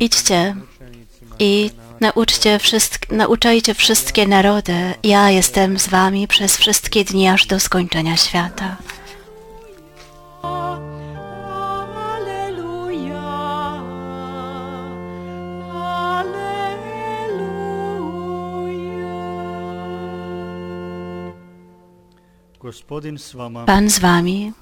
Idźcie i nauczcie wszystk nauczajcie wszystkie narody. Ja jestem z wami przez wszystkie dni aż do skończenia świata. Pan z wami.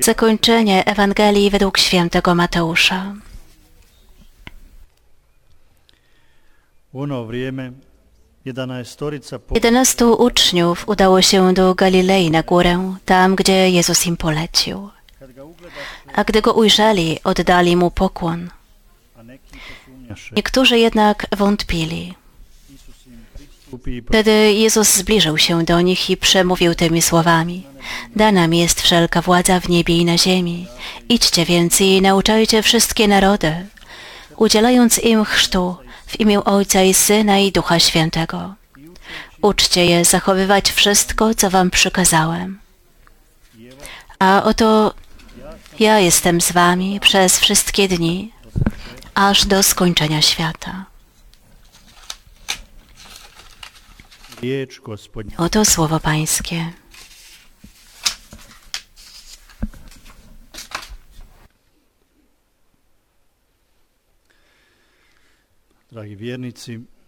Zakończenie Ewangelii według świętego Mateusza. Jedenastu uczniów udało się do Galilei na górę, tam gdzie Jezus im polecił. A gdy go ujrzeli, oddali mu pokłon. Niektórzy jednak wątpili. Isus im pristupi i Wtedy Jezus zbliżył się do nich i przemówił tymi słowami. Dana mi jest wszelka władza w niebie i na ziemi. Idźcie więc i nauczajcie wszystkie narody, udzielając im chrztu w imię Ojca i Syna i Ducha Świętego. Uczcie je zachowywać wszystko, co wam przykazałem. A oto ja jestem z wami przez wszystkie dni, aż do skończenia świata. Oto słowo Pańskie.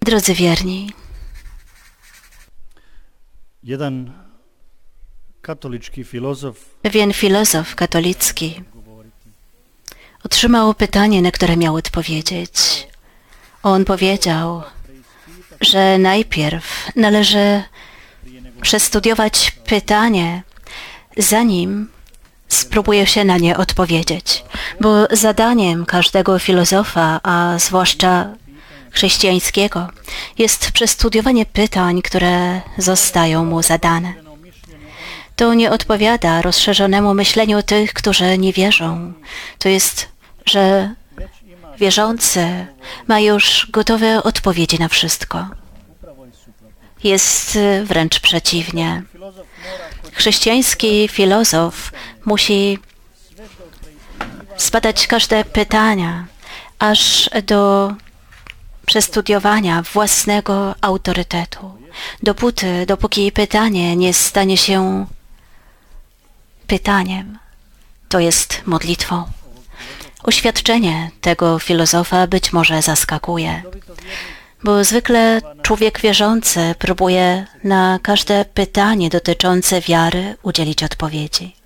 Drodzy wierni, jedan katolički filozof pewien filozof katolicki otrzymał pytanie, na które miał odpowiedzieć. On powiedział, że najpierw należy przestudiować pytanie, zanim spróbuje się na nie odpowiedzieć. Bo zadaniem każdego filozofa, a zwłaszcza chrześcijańskiego, jest przestudiowanie pytań, które zostają mu zadane. To nie odpowiada rozszerzonemu myśleniu tych, którzy nie wierzą. To jest, że wierzący ma już gotowe odpowiedzi na wszystko. Jest y, wręcz przeciwnie. Chrześcijański filozof musi zbadać każde pytania, aż do przestudiowania własnego autorytetu. Dopóty, dopóki pytanie nie stanie się pytaniem, to jest modlitwą. Oświadczenie tego filozofa być może zaskakuje, bo zwykle człowiek wierzący próbuje na każde pytanie dotyczące wiary udzielić odpowiedzi.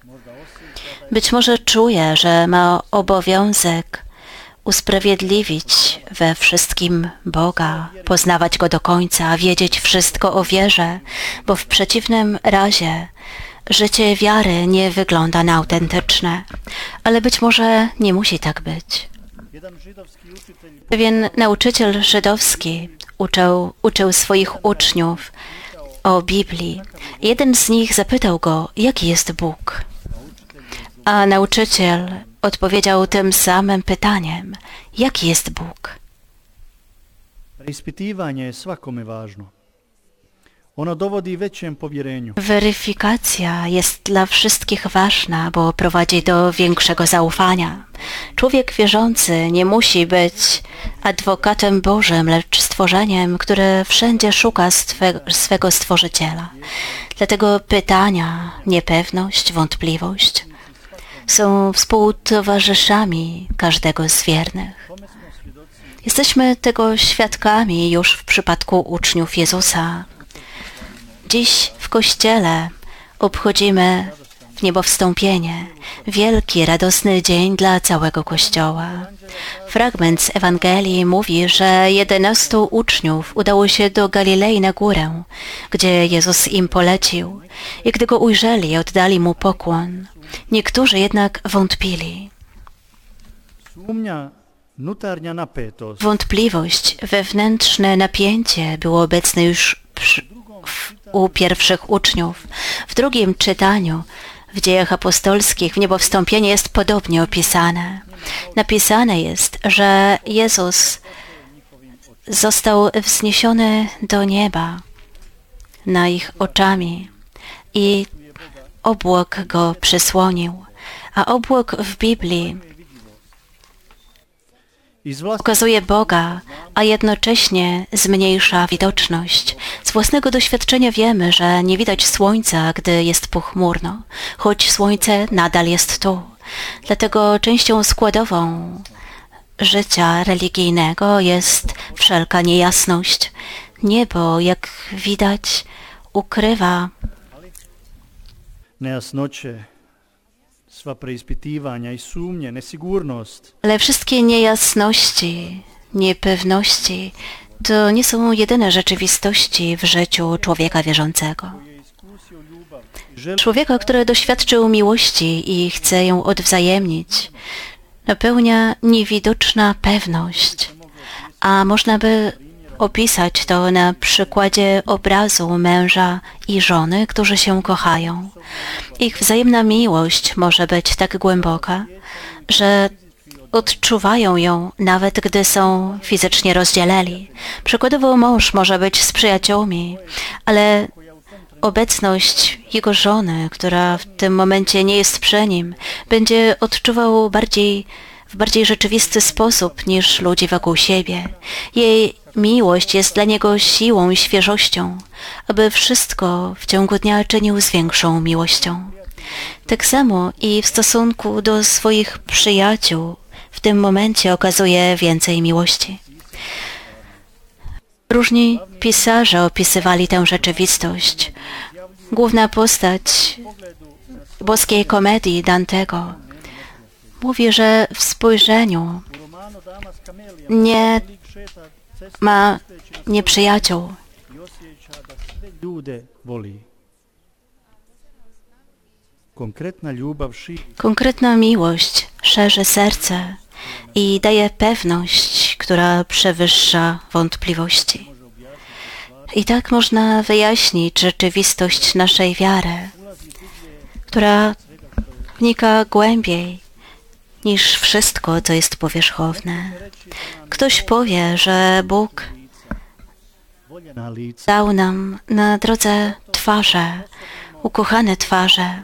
Być może czuje, że ma obowiązek usprawiedliwić we wszystkim Boga, poznawać Go do końca, wiedzieć wszystko o wierze, bo w przeciwnym razie życie wiary nie wygląda na autentyczne. Ale być może nie musi tak być. Pewien nauczyciel żydowski uczył, uczył swoich uczniów o Biblii. Jeden z nich zapytał go, jaki jest Bóg. A nauczyciel odpowiedział tym samym pytaniem, jaki jest Bóg. Preispitivanje je svakome važno. Ono dovodi većem povjerenju. Weryfikacja jest dla wszystkich ważna, bo prowadzi do większego zaufania. Człowiek wierzący nie musi być adwokatem Bożym, lecz stworzeniem, które wszędzie szuka swe, swego Stworzyciela. Dlatego pytania, niepewność, wątpliwość są współtowarzyszami każdego z wiernych. Jesteśmy tego świadkami już w przypadku uczniów Jezusa. Dziś w Kościele obchodzimy w niebowstąpienie, wielki, radosny dzień dla całego Kościoła. Fragment z Ewangelii mówi, że jedenastu uczniów udało się do Galilei na górę, gdzie Jezus im polecił i gdy go ujrzeli, oddali mu pokłon. Niektórzy jednak wątpili. Wątpliwość, wewnętrzne napięcie było obecne już u pierwszych uczniów. W drugim czytaniu w dziejach apostolskich w niebowstąpienie jest podobnie opisane. Napisane jest, że Jezus został wzniesiony do nieba na ich oczami i obłok go przysłonił, A obłok w Biblii ukazuje Boga, a jednocześnie zmniejsza widoczność. Z własnego doświadczenia wiemy, że nie widać słońca, gdy jest pochmurno, choć słońce nadal jest tu. Dlatego częścią składową życia religijnego jest wszelka niejasność. Niebo, jak widać, ukrywa nejasnoće, sva preispitivanja i sumnje, nesigurnost, Ale wszystkie niejasności, niepewności to nie są jedyne rzeczywistości w życiu człowieka wierzącego. Człowieka, który doświadczył miłości i chce ją odwzajemnić, napełnia niewidoczna pewność, a można by opisać to na przykładzie obrazu męża i żony, którzy się kochają. Ich wzajemna miłość może być tak głęboka, że odczuwają ją nawet gdy są fizycznie rozdzieleni. Przykładowo mąż może być z przyjaciółmi, ale obecność jego żony, która w tym momencie nie jest przy nim, będzie odczuwał bardziej, w bardziej rzeczywisty sposób niż ludzie wokół siebie. Jej miłość jest dla niego siłą i świeżością, aby wszystko w ciągu dnia czynił z większą miłością. Tak samo i w stosunku do swoich przyjaciół w tym momencie okazuje więcej miłości. Różni pisarze opisywali tę rzeczywistość. Główna postać boskiej komedii Dantego mówi, że w spojrzeniu nie ma nieprzyjaciół. Konkretna miłość szerzy serce i daje pewność, która przewyższa wątpliwości. I tak można wyjaśnić rzeczywistość naszej wiary, która wnika głębiej niż wszystko, co jest powierzchowne. Ktoś powie, że Bóg dał nam na drodze twarze, ukochane twarze,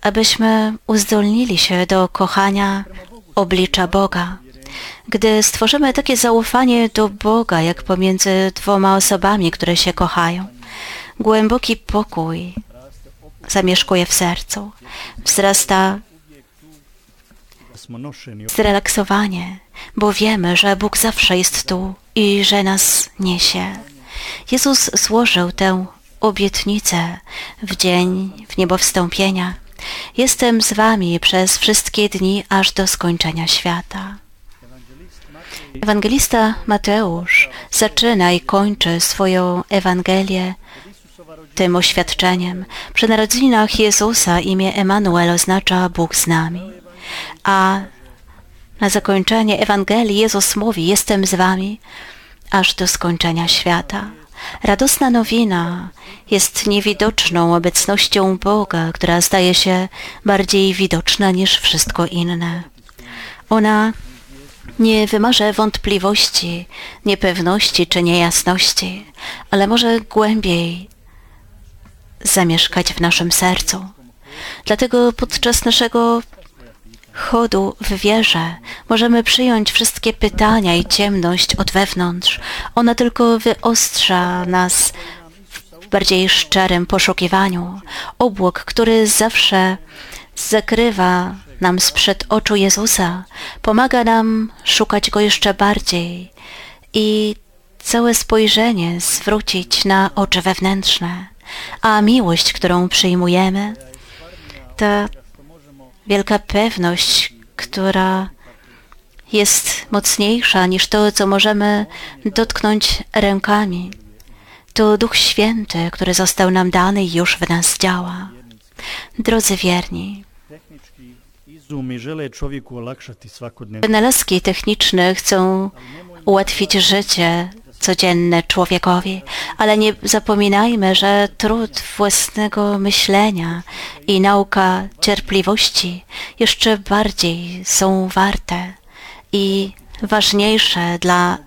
abyśmy uzdolnili się do kochania oblicza Boga. Gdy stworzymy takie zaufanie do Boga, jak pomiędzy dwoma osobami, które się kochają, głęboki pokój zamieszkuje w sercu, wzrasta zrelaksowanie, bo wiemy, że Bóg zawsze jest tu i że nas niesie. Jezus złożył tę obietnicę w dzień w niebowstąpienia. Jestem z wami przez wszystkie dni aż do skończenia świata. Ewangelista Mateusz zaczyna i kończy swoją Ewangelię tym oświadczeniem. Przy narodzinach Jezusa imię Emanuel oznacza Bóg z nami. A na zakończenie Ewangelii Jezus mówi, jestem z wami aż do skończenia świata. Radosna nowina jest niewidoczną obecnością Boga, która staje się bardziej widoczna niż wszystko inne. Ona nie wymarze wątpliwości, niepewności czy niejasności, ale może głębiej zamieszkać w naszym sercu. Dlatego podczas naszego chodu w wierze możemy przyjąć wszystkie pytania i ciemność od wewnątrz. Ona tylko wyostrza nas w bardziej szczerym poszukiwaniu. Obłok, który zawsze zakrywa nam sprzed oczu Jezusa, pomaga nam szukać Go jeszcze bardziej i całe spojrzenie zwrócić na oczy wewnętrzne. A miłość, którą przyjmujemy, ta wielka pewność, która jest mocniejsza niż to, co możemy dotknąć rękami. To Duch Święty, który został nam dany i już w nas działa. Drodzy wierni, wynalazki techniczne chcą ułatwić życie codzienne człowiekowi, ale nie zapominajmy, że trud własnego myślenia i nauka cierpliwości jeszcze bardziej są warte i ważniejsze dla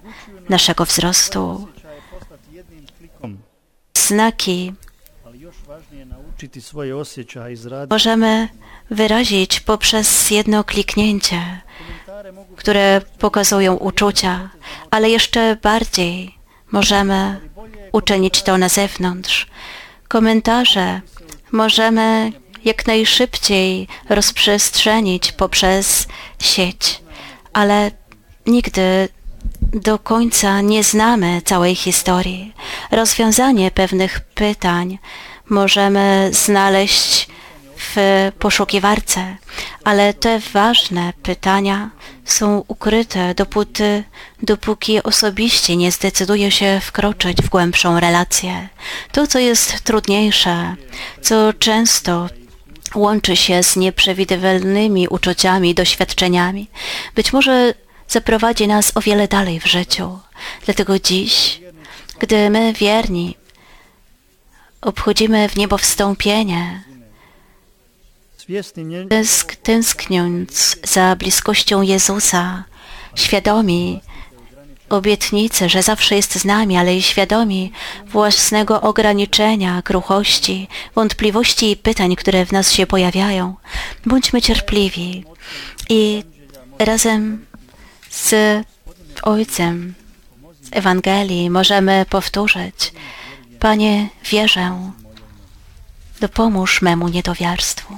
naszego wzrostu. Znaki możemy wyrazić poprzez jedno kliknięcie, które pokazują uczucia, ale jeszcze bardziej możemy uczynić to na zewnątrz. Komentarze możemy jak najszybciej rozprzestrzenić poprzez sieć, ale nigdy do końca nie znamy całej historii. Rozwiązanie pewnych pytań możemy znaleźć w poszukiwarce, ale te ważne pytania są ukryte dopóty, dopóki osobiście nie zdecyduje się wkroczyć w głębszą relację. To, co jest trudniejsze, co często łączy się z nieprzewidywalnymi uczuciami, doświadczeniami, być może zaprowadzi nas o wiele dalej w życiu. Dlatego dziś, gdy my wierni obchodzimy w niebo wstąpienie, tęsk, tęskniąc za bliskością Jezusa, świadomi obietnicy, że zawsze jest z nami, ale i świadomi własnego ograniczenia, kruchości, wątpliwości i pytań, które w nas się pojawiają. Bądźmy cierpliwi i razem z Ojcem Ewangelii możemy powtórzyć Panie, wierzę, dopomóż memu niedowiarstwu.